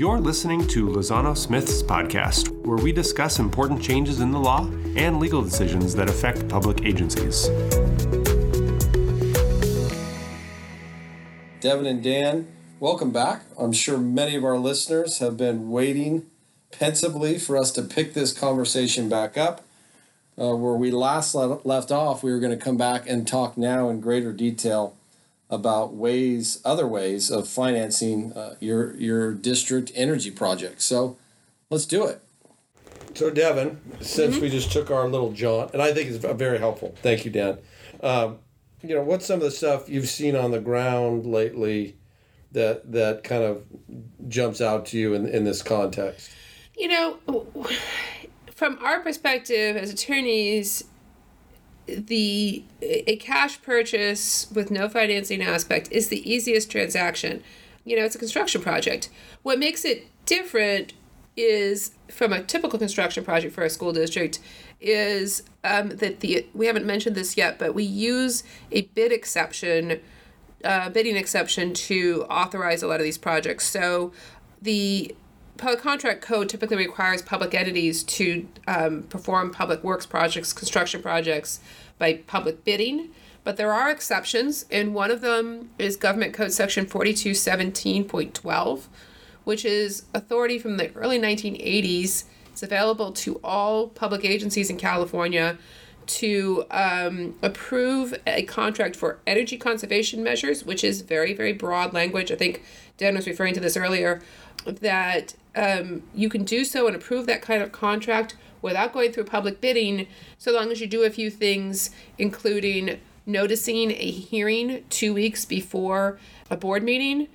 You're listening to Lozano Smith's podcast, where we discuss important changes in the law and legal decisions that affect public agencies. Devin and Dan, welcome back. I'm sure many of our listeners have been waiting pensively for us to pick this conversation back up. Uh, where we last left off, we were going to come back and talk now in greater detail about ways, other ways of financing uh, your your district energy project. So, let's do it. So, Devin, since we just took our little jaunt, and I think it's very helpful. Thank you, Dan. Um, you know, what's some of the stuff you've seen on the ground lately that that kind of jumps out to you in in this context? You know, from our perspective as attorneys, the a cash purchase with no financing aspect is the easiest transaction. You know, it's a construction project. What makes it different is from a typical construction project for a school district is um, that the we haven't mentioned this yet, but we use a bid exception, uh, bidding exception to authorize a lot of these projects. So the public contract code typically requires public entities to um, perform public works projects, construction projects by public bidding. But there are exceptions, and one of them is Government Code Section 4217.12, which is authority from the early 1980s. It's available to all public agencies in California to um, approve a contract for energy conservation measures, which is very, very broad language. I think Dan was referring to this earlier, that um, you can do so and approve that kind of contract without going through public bidding, so long as you do a few things, including noticing a hearing two weeks before a board meeting,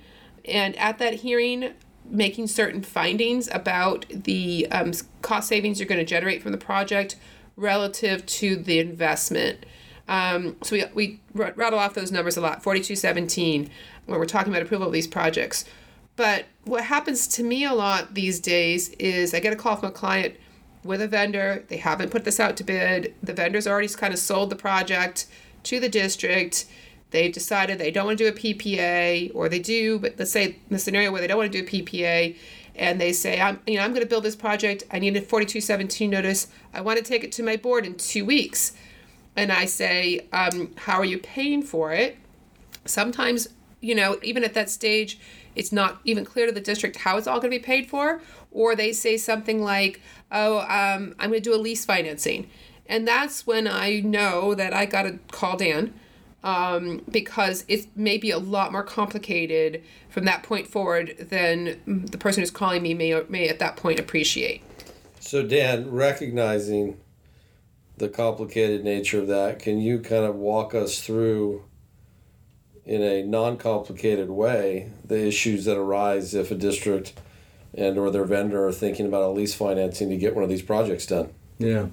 and at that hearing, making certain findings about the um, cost savings you're going to generate from the project relative to the investment. Um, so we, we rattle off those numbers a lot 4217 when we're talking about approval of these projects. But what happens to me a lot these days is I get a call from a client with a vendor. They haven't put this out to bid. The vendor's already kind of sold the project to the district. They've decided they don't want to do a PPA, or they do, but let's say the scenario where they don't want to do a PPA, and they say, I'm, you know, I'm going to build this project. I need a 4217 notice. I want to take it to my board in two weeks. And I say, um, how are you paying for it? Sometimes, you know, even at that stage, it's not even clear to the district how it's all going to be paid for, or they say something like, "Oh, um, I'm going to do a lease financing," and that's when I know that I got to call Dan um, because it may be a lot more complicated from that point forward than the person who's calling me may may at that point appreciate. So Dan, recognizing the complicated nature of that, can you kind of walk us through? in a non-complicated way the issues that arise if a district and or their vendor are thinking about a lease financing to get one of these projects done. Yeah,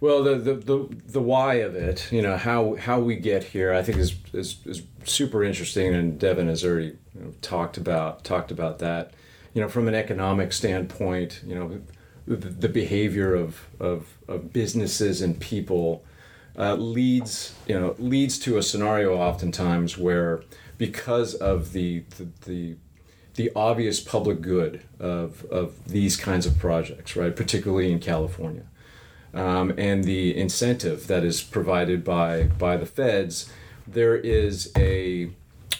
well, the, the the the why of it, you know, how how we get here, I think is is, is super interesting, and Devin has already you know, talked about talked about that. You know, from an economic standpoint, you know, the, the behavior of, of of businesses and people uh, leads you know leads to a scenario oftentimes where because of the the, the the obvious public good of, of these kinds of projects, right? Particularly in California, um, and the incentive that is provided by by the feds, there is a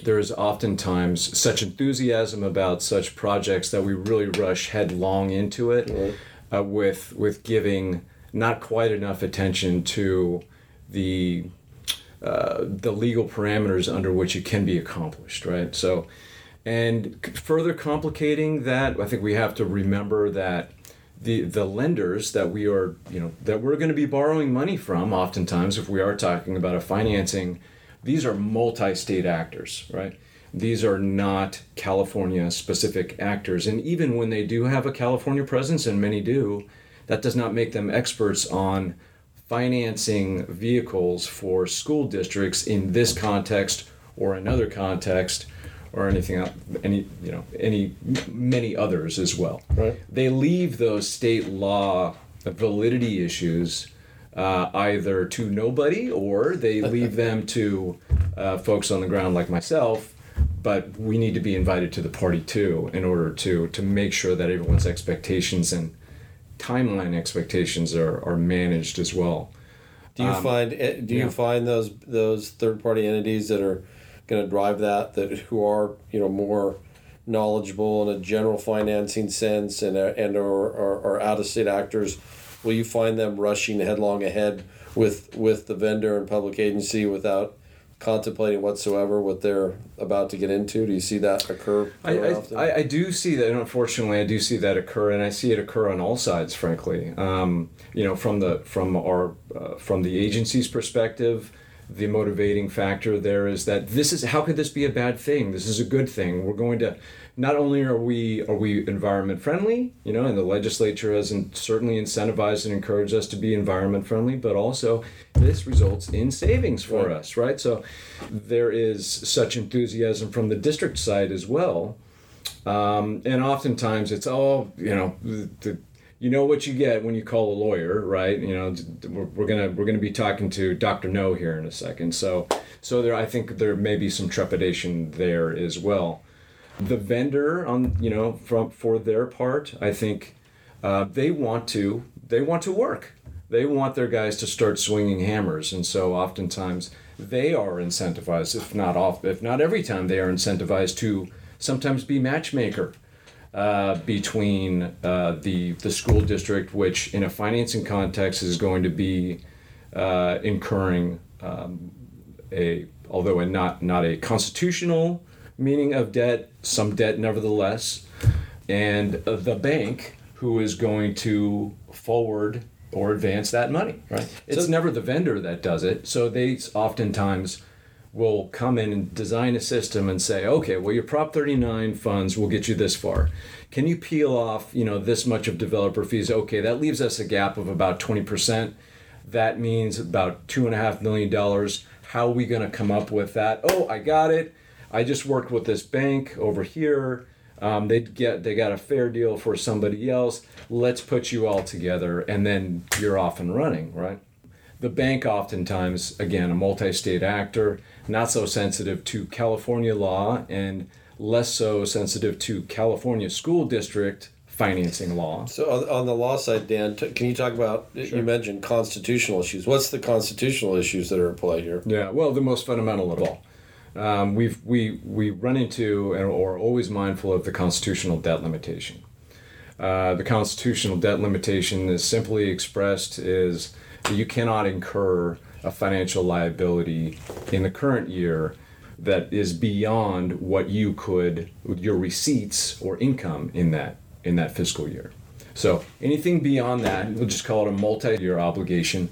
there is oftentimes such enthusiasm about such projects that we really rush headlong into it, mm-hmm. uh, with with giving not quite enough attention to the uh, the legal parameters under which it can be accomplished, right? So, and further complicating that, I think we have to remember that the the lenders that we are, you know, that we're going to be borrowing money from, oftentimes, if we are talking about a financing, these are multi-state actors, right? These are not California specific actors, and even when they do have a California presence, and many do, that does not make them experts on financing vehicles for school districts in this context or another context or anything any you know any many others as well right they leave those state law validity issues uh, either to nobody or they leave them to uh, folks on the ground like myself but we need to be invited to the party too in order to to make sure that everyone's expectations and timeline expectations are, are managed as well. Do you find eh, do you yeah. find those those third party entities that are going to drive that that who are you know more knowledgeable in a general financing sense and uh, and or, or, or out of state actors will you find them rushing headlong ahead with with the vendor and public agency without contemplating whatsoever what they're about to get into do you see that occur I, I. I, I do see that, and unfortunately, I do see that occur, and I see it occur on all sides. Frankly, um, you know, from the from our uh, from the agency's perspective, the motivating factor there is that this is how could this be a bad thing? This is a good thing. We're going to not only are we are we environment friendly, you know, and the legislature has certainly incentivized and encouraged us to be environment friendly, but also this results in savings for Right. us, right? So there is such enthusiasm from the district side as well. Um, and oftentimes it's all you know the, the, you know what you get when you call a lawyer right? You know we're, we're gonna we're gonna be talking to dr no here in a second. So so there i think there may be some trepidation there as well. The vendor on you know from for their part i think uh, they want to they want to work. They want their guys to start swinging hammers. And so oftentimes they are incentivized if not off if not every time they are incentivized to sometimes be matchmaker uh, between uh, the the school district which in a financing context is going to be uh, incurring um, a although a not not a constitutional meaning of debt, some debt nevertheless, and uh, the bank who is going to forward or advance that money. Right. It's So- never the vendor that does it. So they oftentimes will come in and design a system and say, okay, well your Prop 39 funds will get you this far. Can you peel off, you know, this much of developer fees? Okay, that leaves us a gap of about 20%. That means about two and a half million dollars. How are we going to come up with that? Oh, I got it. I just worked with this bank over here. Um, they get they got a fair deal for somebody else. Let's put you all together, and then you're off and running, right? The bank oftentimes, again, a multi-state actor, not so sensitive to California law and less so sensitive to California school district financing law. So on, on the law side, Dan, t- can you talk about? You mentioned constitutional issues. What's the constitutional issues that are at play here? Yeah, well, the most fundamental of all. Um, we've we we run into and or are always mindful of the constitutional debt limitation. Uh, the constitutional debt limitation is simply expressed is that you cannot incur a financial liability in the current year that is beyond what you could your receipts or income in that in that fiscal year. So anything beyond that, we'll just call it a multi-year obligation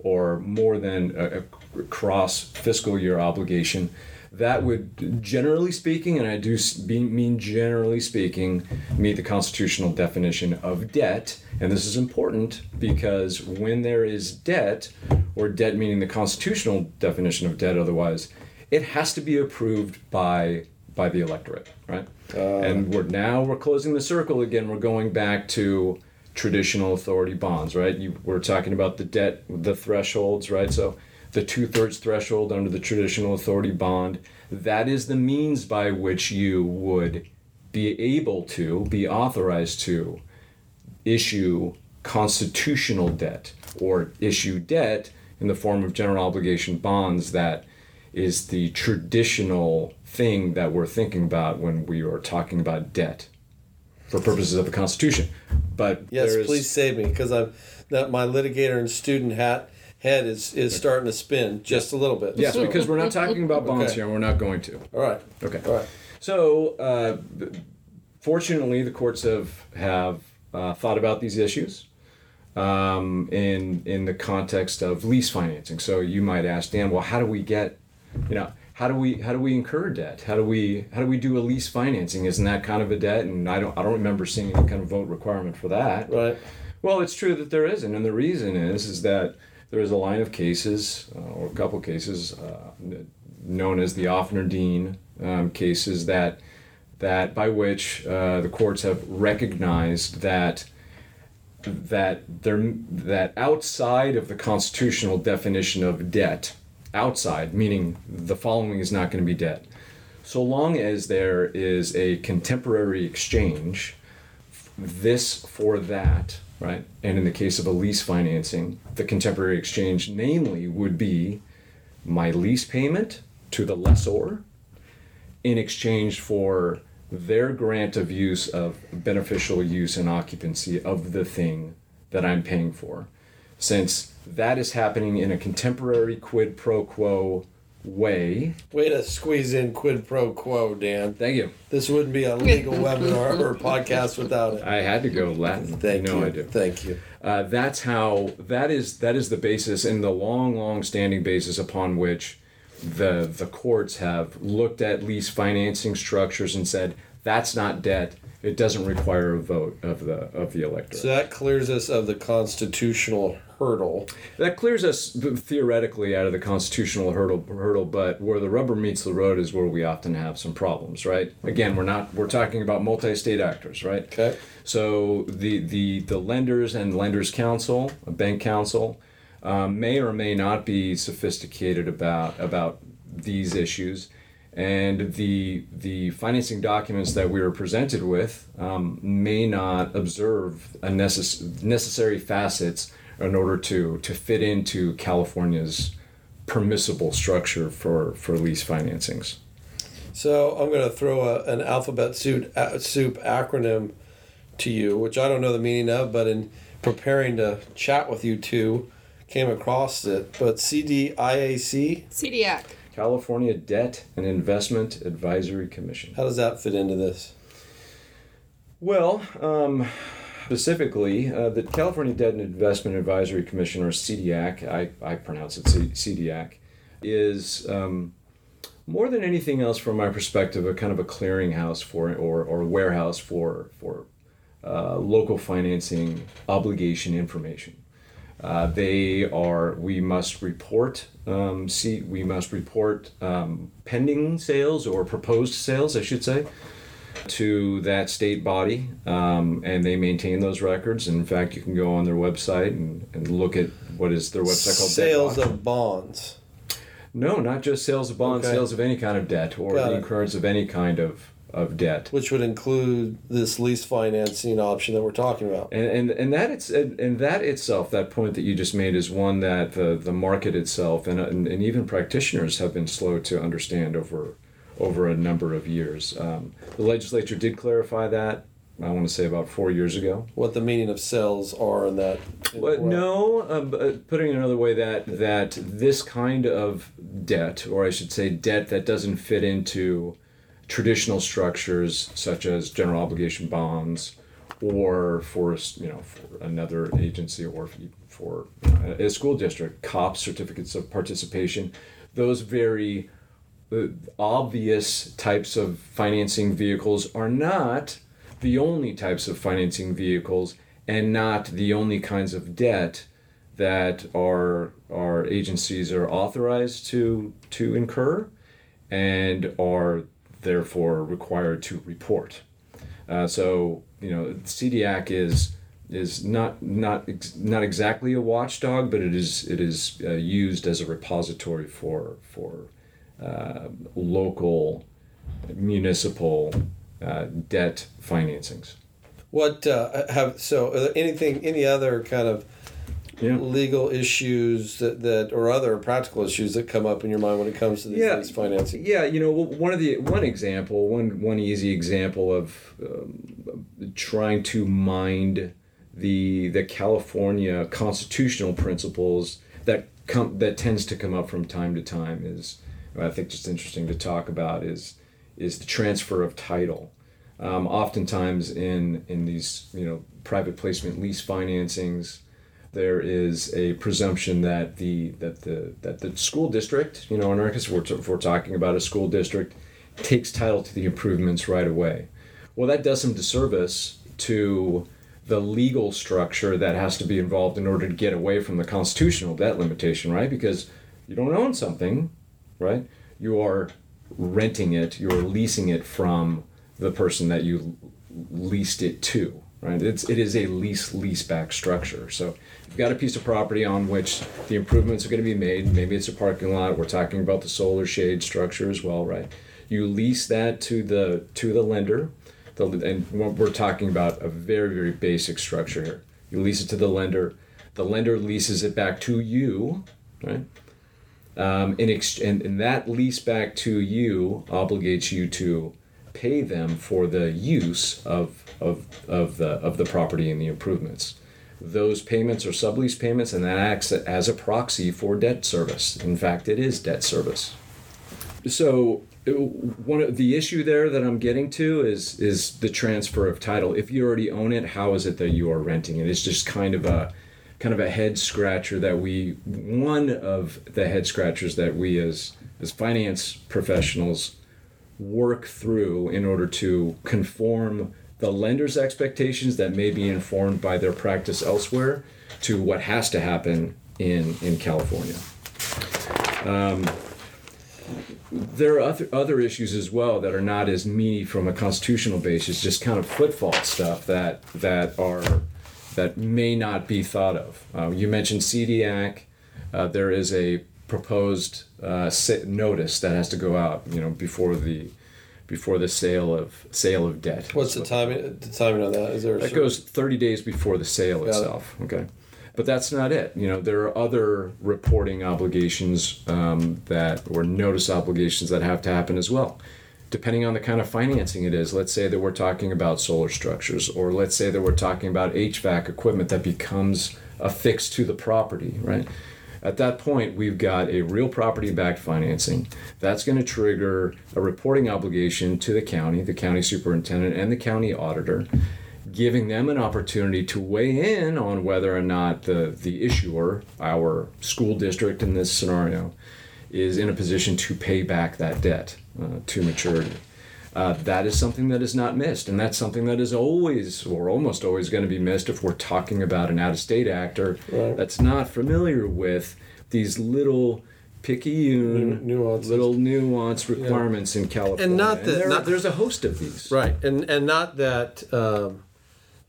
or more than a, a cross fiscal year obligation, that would generally speaking, and I do be, mean generally speaking, meet the constitutional definition of debt. And this is important because when there is debt, or debt meaning the constitutional definition of debt otherwise, it has to be approved by by the electorate, right? Uh. and we're now we're closing the circle again. We're going back to traditional authority bonds, right? You we're talking about the debt, the thresholds, right? So the two thirds threshold under the traditional authority bond, that is the means by which you would be able to be authorized to issue constitutional debt or issue debt in the form of general obligation bonds that is the traditional thing that we're thinking about when we are talking about debt for purposes of the Constitution. But Yes, is- please save me because I'm that my litigator and student hat head is is starting to spin just a little bit. Yes, because we're not talking about bonds Okay. here, and we're not going to. all right, Okay. all right. So, uh, fortunately, the courts have have uh, thought about these issues um, in in the context of lease financing. So, you might ask Dan, well, how do we get, you know, how do we how do we incur debt? How do we how do we do a lease financing? Isn't that kind of a debt? And I don't I don't remember seeing any kind of vote requirement for that. Right. Well, it's true that there isn't, and the reason is is that there is a line of cases, uh, or a couple cases, uh, known as the Offner-Dean um, cases that that by which uh, the courts have recognized that that there that outside of the constitutional definition of debt, outside meaning the following is not going to be debt. so long as there is a contemporary exchange, this for that, right? And in the case of a lease financing, the contemporary exchange, namely, would be my lease payment to the lessor in exchange for their grant of use of beneficial use and occupancy of the thing that I'm paying for. Since that is happening in a contemporary quid pro quo way. Way to squeeze in quid pro quo, Dan. Thank you. This wouldn't be a legal webinar or podcast without it. I had to go Latin. Thank you. Know you. I do. Thank you. Uh, that's how that is that is the basis and the long, long standing basis upon which the the courts have looked at lease financing structures and said that's not debt. It doesn't require a vote of the of the electorate. So that clears us of the constitutional hurdle. That clears us theoretically out of the constitutional hurdle, hurdle, but where the rubber meets the road is where we often have some problems, right? Again, we're not we're talking about multi-state actors, right? Okay. So the the the lenders and lenders counsel, a bank counsel, um, may or may not be sophisticated about about these issues, and the the financing documents that we were presented with um, may not observe a necess- necessary facets in order to to fit into California's permissible structure for for lease financings. So I'm going to throw a, an alphabet soup, soup acronym to you, which I don't know the meaning of, but in preparing to chat with you two, came across it. But CDIAC, CDAC. California Debt and Investment Advisory Commission. how does that fit into this? Well, um, specifically, uh, the California Debt and Investment Advisory Commission, or CDAC, I, I pronounce it C- CDAC, is um, more than anything else, from my perspective, a kind of a clearinghouse for or, or warehouse for for uh, local financing obligation information. Uh, they are. We must report. Um, see, we must report um, pending sales or proposed sales, I should say, to that state body, um, and they maintain those records. And in fact, you can go on their website and, and look at what is their website called. Sales of bonds. No, not just sales of bonds, Okay. sales of any kind of debt or Got the incurrence of any kind of, of debt. which would include this lease financing option that we're talking about. And, and and that it's and and that itself, that point that you just made, is one that the the market itself and, and, and even practitioners have been slow to understand over over a number of years. Um, the legislature did clarify that. I want to say about four years ago. What the meaning of sales are in that. But no, um, uh, putting it another way, that that this kind of debt, or I should say, debt that doesn't fit into traditional structures such as general obligation bonds, or for you know for another agency or for, for you know, a school district, COP certificates of participation, those very uh, obvious types of financing vehicles are not the only types of financing vehicles and not the only kinds of debt that our our agencies are authorized to to incur and are therefore required to report. Uh, so you know, CDAC is is not not ex- not exactly a watchdog, but it is it is uh, used as a repository for for uh, local municipal uh, debt financings. What uh, have so anything any other kind of Yeah. legal issues that, that or other practical issues that come up in your mind when it comes to these Yeah. financing? Yeah, you know, one of the one example, one one easy example of um, trying to mind the the California constitutional principles that come that tends to come up from time to time is I think just interesting to talk about is is the transfer of title. Um, oftentimes in in these you know private placement lease financings, there is a presumption that the that the that the school district, you know, in our case, we're, if we're talking about a school district, takes title to the improvements right away. Well, that does some disservice to the legal structure that has to be involved in order to get away from the constitutional debt limitation, right? Because you don't own something, right? You are renting it, you're leasing it from the person that you leased it to, right? It's it is a lease leaseback structure. So you've got a piece of property on which the improvements are going to be made. Maybe it's a parking lot. We're talking about the solar shade structure as well, right? You lease that to the to the lender, the, and we're talking about a very very basic structure here. You lease it to the lender, the lender leases it back to you, right? Um, in ex- and, and that lease back to you obligates you to pay them for the use of, of, of, the, of the property and the improvements. Those payments are sublease payments, and that acts as a proxy for debt service. In fact, it is debt service. So, uh, one of the issue there that I'm getting to is is the transfer of title. If you already own it, how is it that you are renting it? It's just kind of a kind of a head scratcher that we one of the head scratchers that we as as finance professionals work through in order to conform the lender's expectations that may be informed by their practice elsewhere to what has to happen in in California. Um, there are other, other issues as well that are not as meaty from a constitutional basis, just kind of footfall stuff that that are that may not be thought of. Uh, you mentioned CDAC. Uh, there is a proposed uh, notice that has to go out, you know, before the before the sale of sale of debt. What's the timing? The timing on that is there? that goes thirty days before the sale itself. It. Okay, but that's not it. You know, there are other reporting obligations um, that or notice obligations that have to happen as well. Depending on the kind of financing it is, let's say that we're talking about solar structures, or let's say that we're talking about HVAC equipment that becomes affixed to the property, right? At that point, we've got a real property backed financing. That's going to trigger a reporting obligation to the county, the county superintendent, and the county auditor, giving them an opportunity to weigh in on whether or not the, the issuer, our school district in this scenario, is in a position to pay back that debt uh, to maturity. Uh, that is something that is not missed, and that's something that is always or almost always going to be missed if we're talking about an out-of-state actor right. that's not familiar with these little picayune little nuance requirements yeah. in California. And not that and there, there's a host of these, right? And and not that um,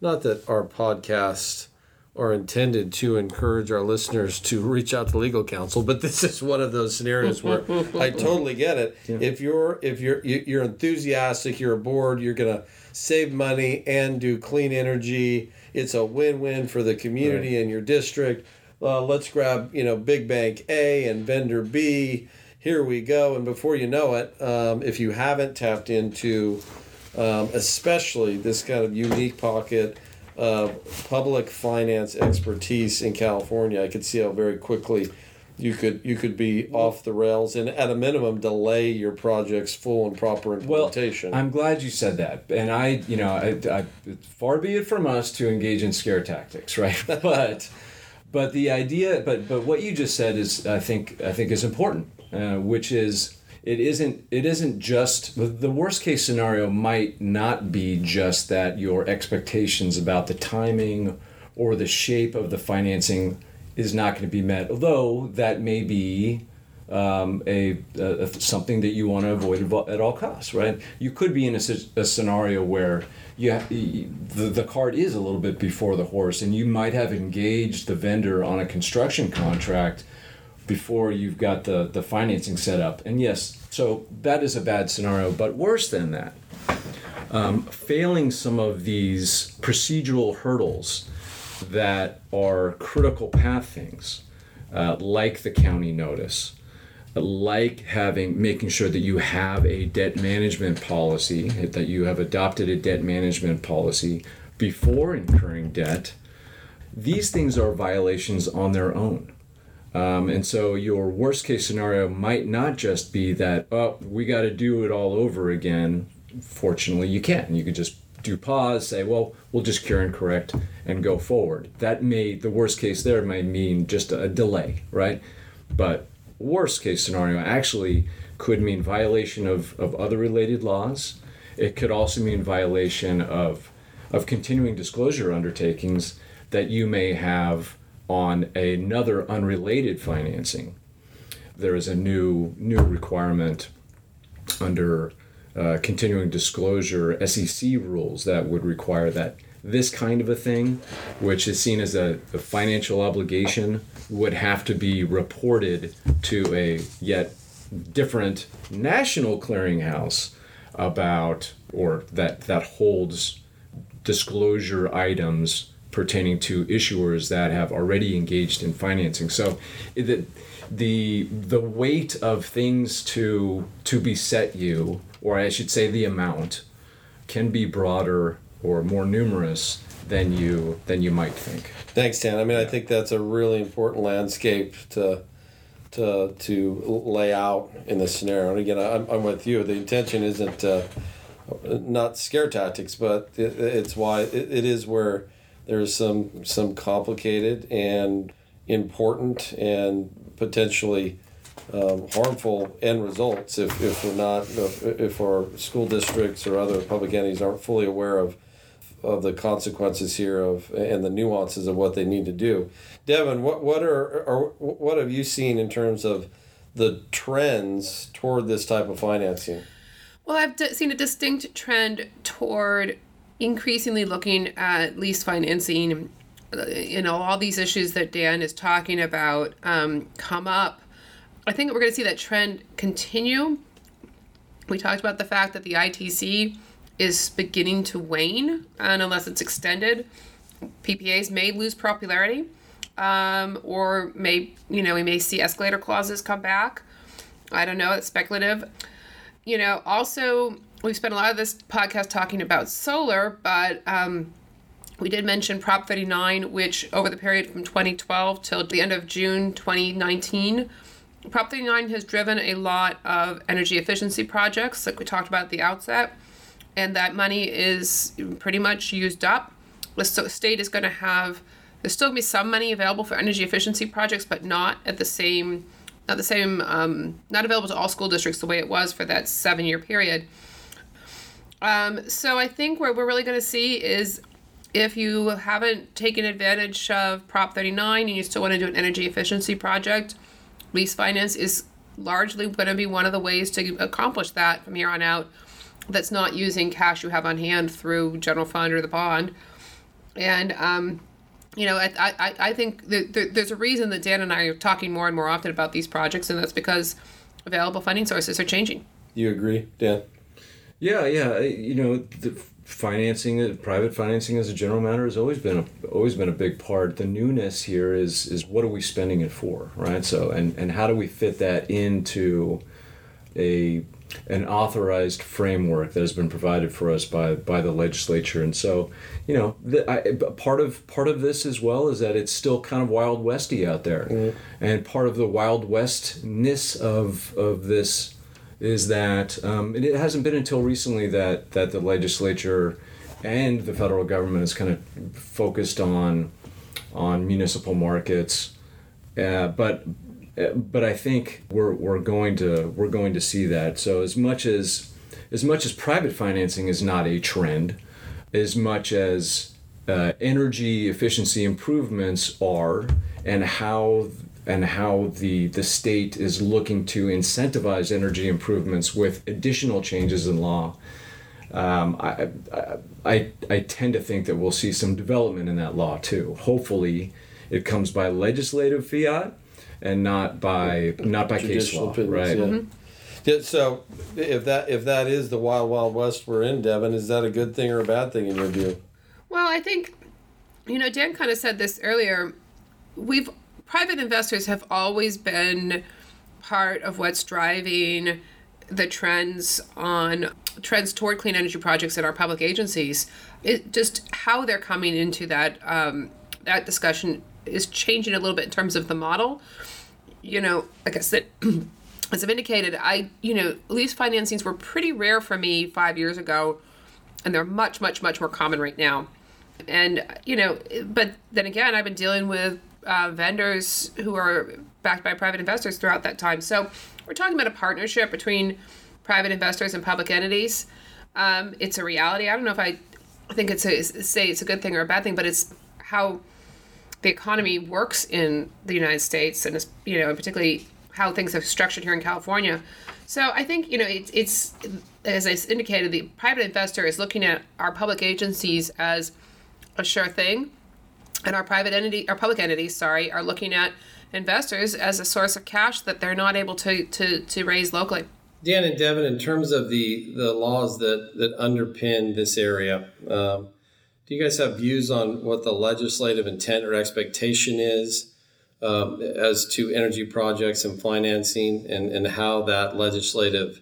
not that our podcast are intended to encourage our listeners to reach out to legal counsel but this is one of those scenarios where i totally get it. Yeah. if you're if you're you're enthusiastic you're aboard you're gonna save money and do clean energy. It's a win-win for the community right. and your district. Uh, let's grab you know big bank a and vendor b. Here we go. And before you know it um, if you haven't tapped into um, especially this kind of unique pocket uh, public finance expertise in California, I could see how very quickly you could you could be off the rails and at a minimum delay your project's full and proper implementation. Well, I'm glad you said that, and I, you know, I, I, far be it from us to engage in scare tactics, right? but but the idea, but but what you just said is, I think I think is important, uh, which is it isn't it isn't just the worst case scenario might not be just that your expectations about the timing or the shape of the financing is not going to be met although that may be um, a, a, something that you want to avoid at all costs right? You could be in a, a scenario where you have, the, the cart is a little bit before the horse and you might have engaged the vendor on a construction contract before you've got the, the financing set up. And yes, so that is a bad scenario, but worse than that, um, failing some of these procedural hurdles that are critical path things, uh, like the county notice, like having making sure that you have a debt management policy, that you have adopted a debt management policy before incurring debt. These things are violations on their own. Um, and so your worst case scenario might not just be that, oh, we got to do it all over again. Fortunately, you can. You could just do pause, say, well, we'll just cure and correct and go forward. That may, the worst case there may mean just a delay, right? But worst case scenario actually could mean violation of, of other related laws. It could also mean violation of, of continuing disclosure undertakings that you may have on another unrelated financing, there is a new new requirement under uh, continuing disclosure SEC rules that would require that this kind of a thing, which is seen as a, a financial obligation, would have to be reported to a yet different national clearinghouse about or that that holds disclosure items pertaining to issuers that have already engaged in financing. So the the the weight of things to to be set you, or I should say the amount, can be broader or more numerous than you than you might think. Thanks, Dan. I mean, I think that's a really important landscape to to to lay out in this scenario. And again, I'm, I'm with you. The intention isn't uh, not scare tactics, but it, it's why it, it is where there's some some complicated and important and potentially um, harmful end results if, if we're not if our school districts or other public entities aren't fully aware of of the consequences here of and the nuances of what they need to do. Devin, what what are, are what have you seen in terms of the trends toward this type of financing? Well, I've d- seen a distinct trend toward increasingly looking at lease financing. Uh, you know, all these issues that Dan is talking about um, come up. I think we're going to see that trend continue. We talked about the fact that the ITC is beginning to wane, and unless it's extended, PPAs may lose popularity, um, or may you know we may see escalator clauses come back. I don't know. It's speculative. You know, also we've spent a lot of this podcast talking about solar, but um, we did mention Prop 39, which over the period from 2012 till the end of June 2019. Prop 39 has driven a lot of energy efficiency projects, like we talked about at the outset and that money is pretty much used up. The state is going to have there's still going to be some money available for energy efficiency projects, but not at the same not the same um, not available to all school districts the way it was for that seven year period. Um, so I think what we're really going to see is if you haven't taken advantage of Prop 39 and you still want to do an energy efficiency project, lease finance is largely going to be one of the ways to accomplish that from here on out that's not using cash you have on hand through general fund or the bond. And, um, you know, I, I, I think there's a reason that Dan and I are talking more and more often about these projects, and that's because available funding sources are changing. You agree, Dan? Yeah, yeah. You know, the financing, private financing, as a general matter, has always been a, always been a big part. The newness here is is what are we spending it for, right? So, and and how do we fit that into a an authorized framework that has been provided for us by by the legislature and so you know the, I, part of part of this as well is that it's still kind of wild westy out there mm. and part of the wild westness of of this is that um, it hasn't been until recently that that the legislature and the federal government is kind of focused on on municipal markets uh, but but I think we're, we're going to we're going to see that. So as much as as much as private financing is not a trend, as much as uh, energy efficiency improvements are, and how and how the the state is looking to incentivize energy improvements with additional changes in law. Um, I, I, I tend to think that we'll see some development in that law too. Hopefully, it comes by legislative fiat, and not by not by case law, opinions, right? Yeah. Mm-hmm. Yeah, so if that if that is the wild wild west we're in, Devin, is that a good thing or a bad thing in your view? Well, I think you know Dan kind of said this earlier. We've private investors have always been part of what's driving the trends on trends toward clean energy projects in our public agencies. It just how they're coming into that um, that discussion is changing a little bit in terms of the model. You know, like I said, as I've indicated, I you know lease financings were pretty rare for me five years ago, and they're much much much more common right now. And you know, but then again, I've been dealing with uh, vendors who are backed by private investors throughout that time. So we're talking about a partnership between private investors and public entities. Um, it's a reality. I don't know if I think it's a say it's a good thing or a bad thing, but it's how the economy works in the United States, and you know, particularly how things are structured here in California. So I think you know it's it's as I indicated, the private investor is looking at our public agencies as a sure thing, and our private entity, our public entities, sorry, are looking at investors as a source of cash that they're not able to to, to raise locally. Dan and Devin, in terms of the the laws that that underpin this area, um, do you guys have views on what the legislative intent or expectation is um, as to energy projects and financing, and and how that legislative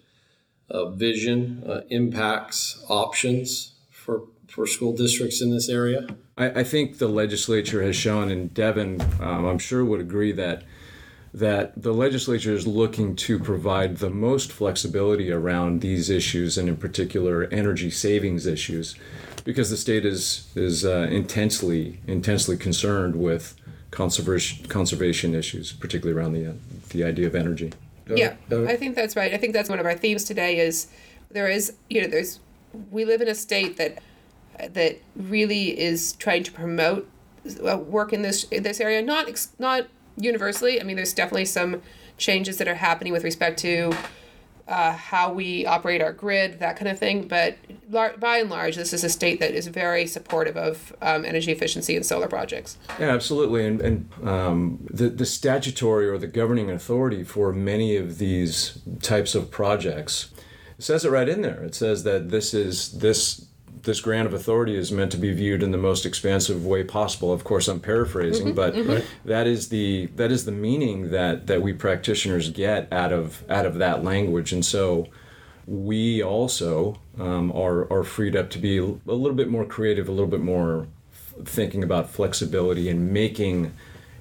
uh, vision uh, impacts options for for school districts in this area? I, I think the legislature has shown, and Devin, um, I'm sure, would agree that that the legislature is looking to provide the most flexibility around these issues, and in particular, energy savings issues, because the state is is uh, intensely intensely concerned with conservation conservation issues, particularly around the the idea of energy. Yeah, I think that's right. I think that's one of our themes today. Is there is you know there's we live in a state that that really is trying to promote uh, work in this in this area. Not not universally. I mean, there's definitely some changes that are happening with respect to uh, how we operate our grid, that kind of thing. But lar- by and large, this is a state that is very supportive of um, energy efficiency and solar projects. Yeah, absolutely. And, and um, the, the statutory or the governing authority for many of these types of projects says it right in there. It says that this is this this grant of authority is meant to be viewed in the most expansive way possible. Of course, I'm paraphrasing, mm-hmm, but mm-hmm. That is the that is the meaning that that we practitioners get out of out of that language, and so we also um, are are freed up to be a little bit more creative, a little bit more thinking about flexibility and making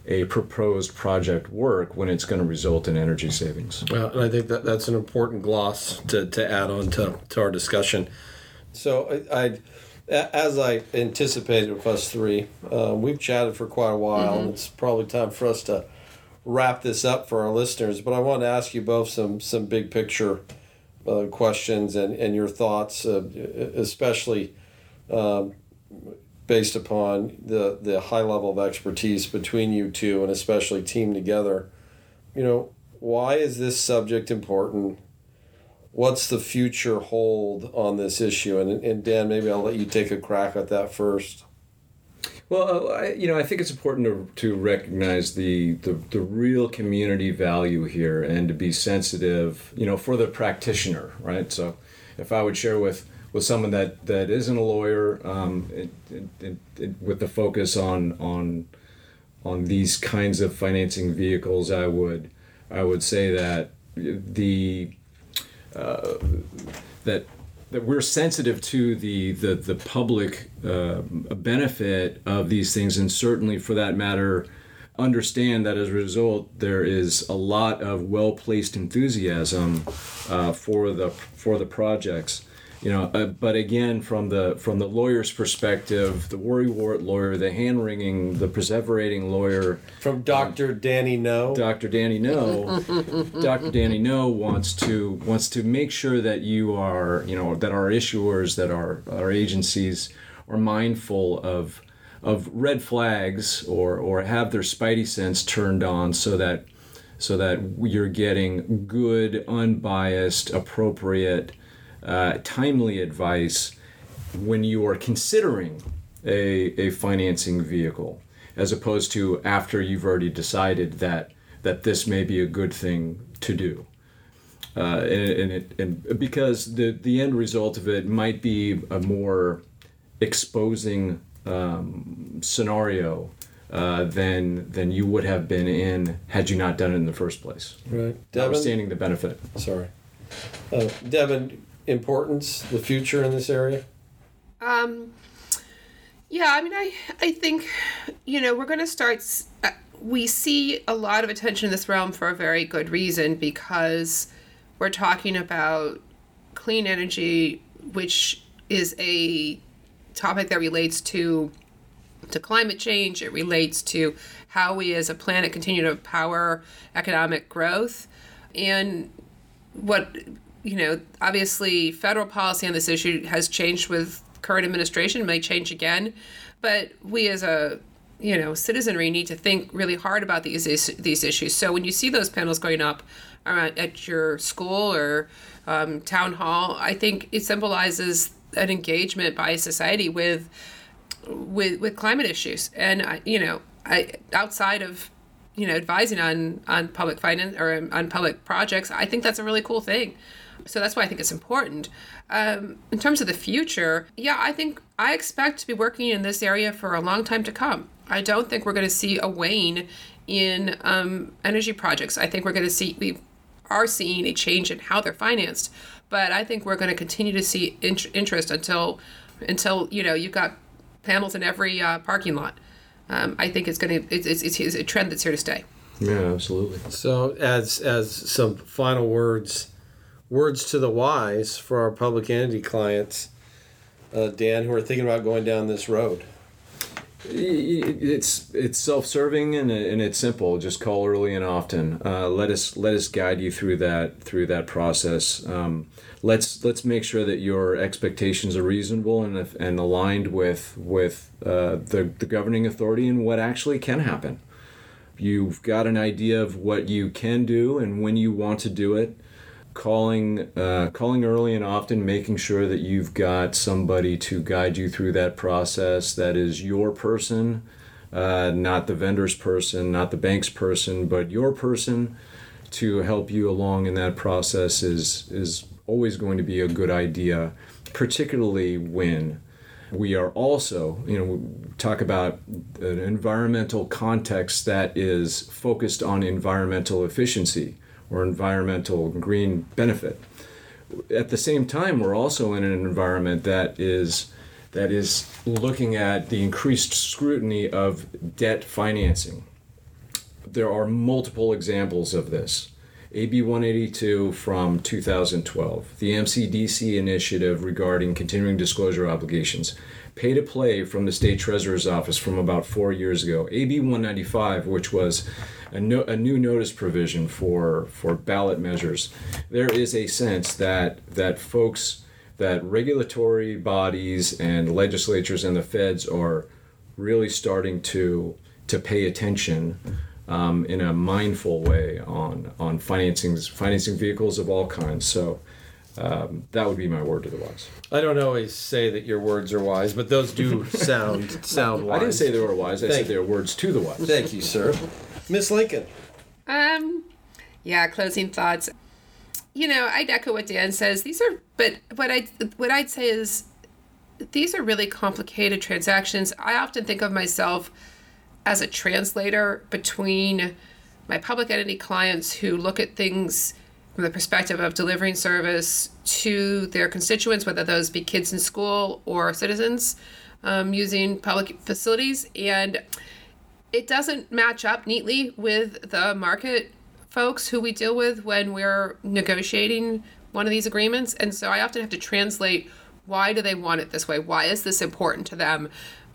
a proposed project work when it's going to result in energy savings. Well, and I think that that's an important gloss to, to add on to, to our discussion. So I, I as I anticipated with us three, uh, we've chatted for quite a while, mm-hmm. and it's probably time for us to wrap this up for our listeners. But I want to ask you both some some big picture uh, questions and, and your thoughts, uh, especially um, based upon the the high level of expertise between you two, and especially team together. You know, why is this subject important? What's the future hold on this issue? And, and Dan, maybe I'll let you take a crack at that first. Well, uh, I, you know, I think it's important to, to recognize the, the, the real community value here and to be sensitive, you know, for the practitioner, right? So if I would share with, with someone that, that isn't a lawyer, um, it, it, it, with the focus on, on, on these kinds of financing vehicles, I would, I would say that the uh, that that we're sensitive to the the, the public uh, benefit of these things, and certainly for that matter, understand that as a result there is a lot of well placed enthusiasm uh, for the for the projects you know uh, but again from the from the lawyer's perspective the worrywart lawyer the hand wringing the perseverating lawyer from dr danny no dr danny no dr danny no wants to wants to make sure that you are you know that our issuers that our our agencies are mindful of of red flags or or have their spidey sense turned on so that so that you're getting good unbiased appropriate uh, timely advice when you are considering a, a financing vehicle, as opposed to after you've already decided that that this may be a good thing to do. Uh, and, and, it, and because the, the end result of it might be a more exposing um, scenario uh, than than you would have been in had you not done it in the first place. Right, Devin, Notwithstanding the benefit. Sorry, uh, Devin importance, the future in this area? Um, yeah, I mean, I I think you know we're going to start. Uh, we see a lot of attention in this realm for a very good reason because we're talking about clean energy, which is a topic that relates to to climate change. It relates to how we as a planet continue to power economic growth, and what you know, obviously federal policy on this issue has changed with current administration, may change again, but we as a you know citizenry need to think really hard about these these issues. So when you see those panels going up at your school or um, town hall, I think it symbolizes an engagement by society with with with climate issues. And I, you know, I outside of you know advising on on public finance or on public projects, I think that's a really cool thing. So that's why I think it's important. Um, in terms of the future, yeah, I think I expect to be working in this area for a long time to come. I don't think we're going to see a wane in um, energy projects. I think we're going to see we are seeing a change in how they're financed, but I think we're going to continue to see int- interest until until you know you've got panels in every uh, parking lot. Um, I think it's going to it's, it's, it's a trend that's here to stay. Yeah, absolutely. So, as as some final words, words to the wise for our public entity clients, uh, Dan, who are thinking about going down this road. It's it's self-serving and, and it's simple. Just call early and often. Uh, let us let us guide you through that through that process. Um, let's let's make sure that your expectations are reasonable and and aligned with with uh, the the governing authority and what actually can happen. You've got an idea of what you can do and when you want to do it calling uh, calling early and often making sure that you've got somebody to guide you through that process that is your person uh, not the vendor's person not the bank's person but your person to help you along in that process is is always going to be a good idea particularly when we are also you know talk about an environmental context that is focused on environmental efficiency or environmental green benefit. At the same time, we're also in an environment that is that is looking at the increased scrutiny of debt financing. There are multiple examples of this. AB 182 from 2012, the MCDC initiative regarding continuing disclosure obligations, pay to play from the state treasurer's office from about four years ago, AB 195, which was a, no, a new notice provision for, for ballot measures. There is a sense that, that folks, that regulatory bodies and legislatures and the feds are really starting to, to pay attention um, in a mindful way on on financing financing vehicles of all kinds. So um, that would be my word to the wise. I don't always say that your words are wise, but those do sound sound wise. I didn't say they were wise. I Thank said they were words to the wise. Thank you, sir. Miss Lincoln. Um, yeah, closing thoughts. You know, I'd echo what Dan says. These are, but what I what I'd say is, these are really complicated transactions. I often think of myself as a translator between my public entity clients who look at things from the perspective of delivering service to their constituents, whether those be kids in school or citizens um, using public facilities. And it doesn't match up neatly with the market folks who we deal with when we're negotiating one of these agreements. And so I often have to translate why do they want it this way? Why is this important to them?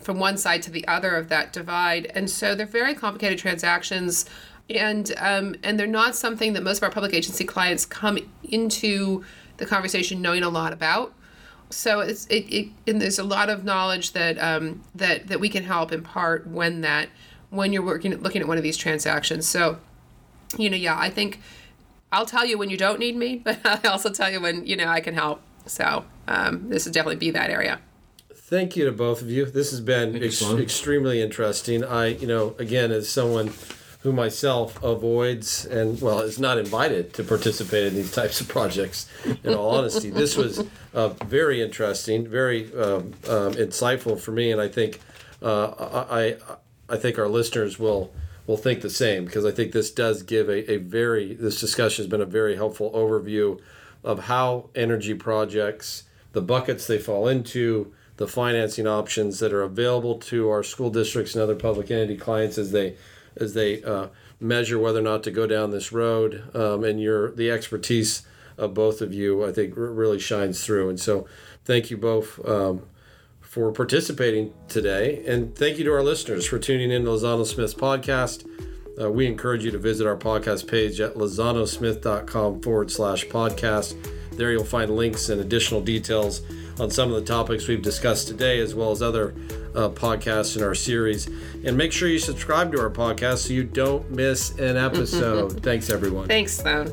from one side to the other of that divide. And so they're very complicated transactions. And um, and they're not something that most of our public agency clients come into the conversation knowing a lot about. So it's it, it and there's a lot of knowledge that um, that that we can help impart when that when you're working looking at one of these transactions. So, you know, yeah, I think I'll tell you when you don't need me, but I also tell you when you know I can help. So um, this would definitely be that area. Thank you to both of you. This has been ex- extremely interesting. I, you know, again, as someone who myself avoids and well is not invited to participate in these types of projects. In all honesty, this was uh, very interesting, very um, um, insightful for me, and I think uh, I I think our listeners will will think the same because I think this does give a, a very this discussion has been a very helpful overview of how energy projects, the buckets they fall into the financing options that are available to our school districts and other public entity clients as they as they uh, measure whether or not to go down this road. Um, and your the expertise of both of you, I think, really shines through. And so, thank you both um, for participating today, and thank you to our listeners for tuning in to Lozano Smith's podcast. Uh, we encourage you to visit our podcast page at lozanosmith.com forward slash podcast. There you'll find links and additional details on some of the topics we've discussed today, as well as other uh, podcasts in our series. And make sure you subscribe to our podcast so you don't miss an episode. Thanks, everyone. Thanks, Sloan.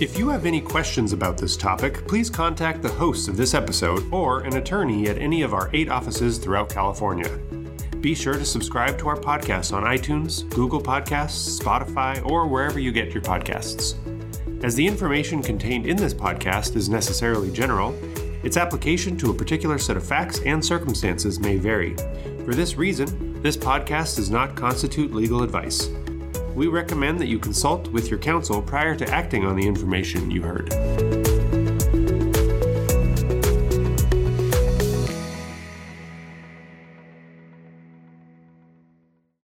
If you have any questions about this topic, please contact the hosts of this episode or an attorney at any of our eight offices throughout California. Be sure to subscribe to our podcast on iTunes, Google Podcasts, Spotify, or wherever you get your podcasts. As the information contained in this podcast is necessarily general, its application to a particular set of facts and circumstances may vary. For this reason, this podcast does not constitute legal advice. We recommend that you consult with your counsel prior to acting on the information you heard.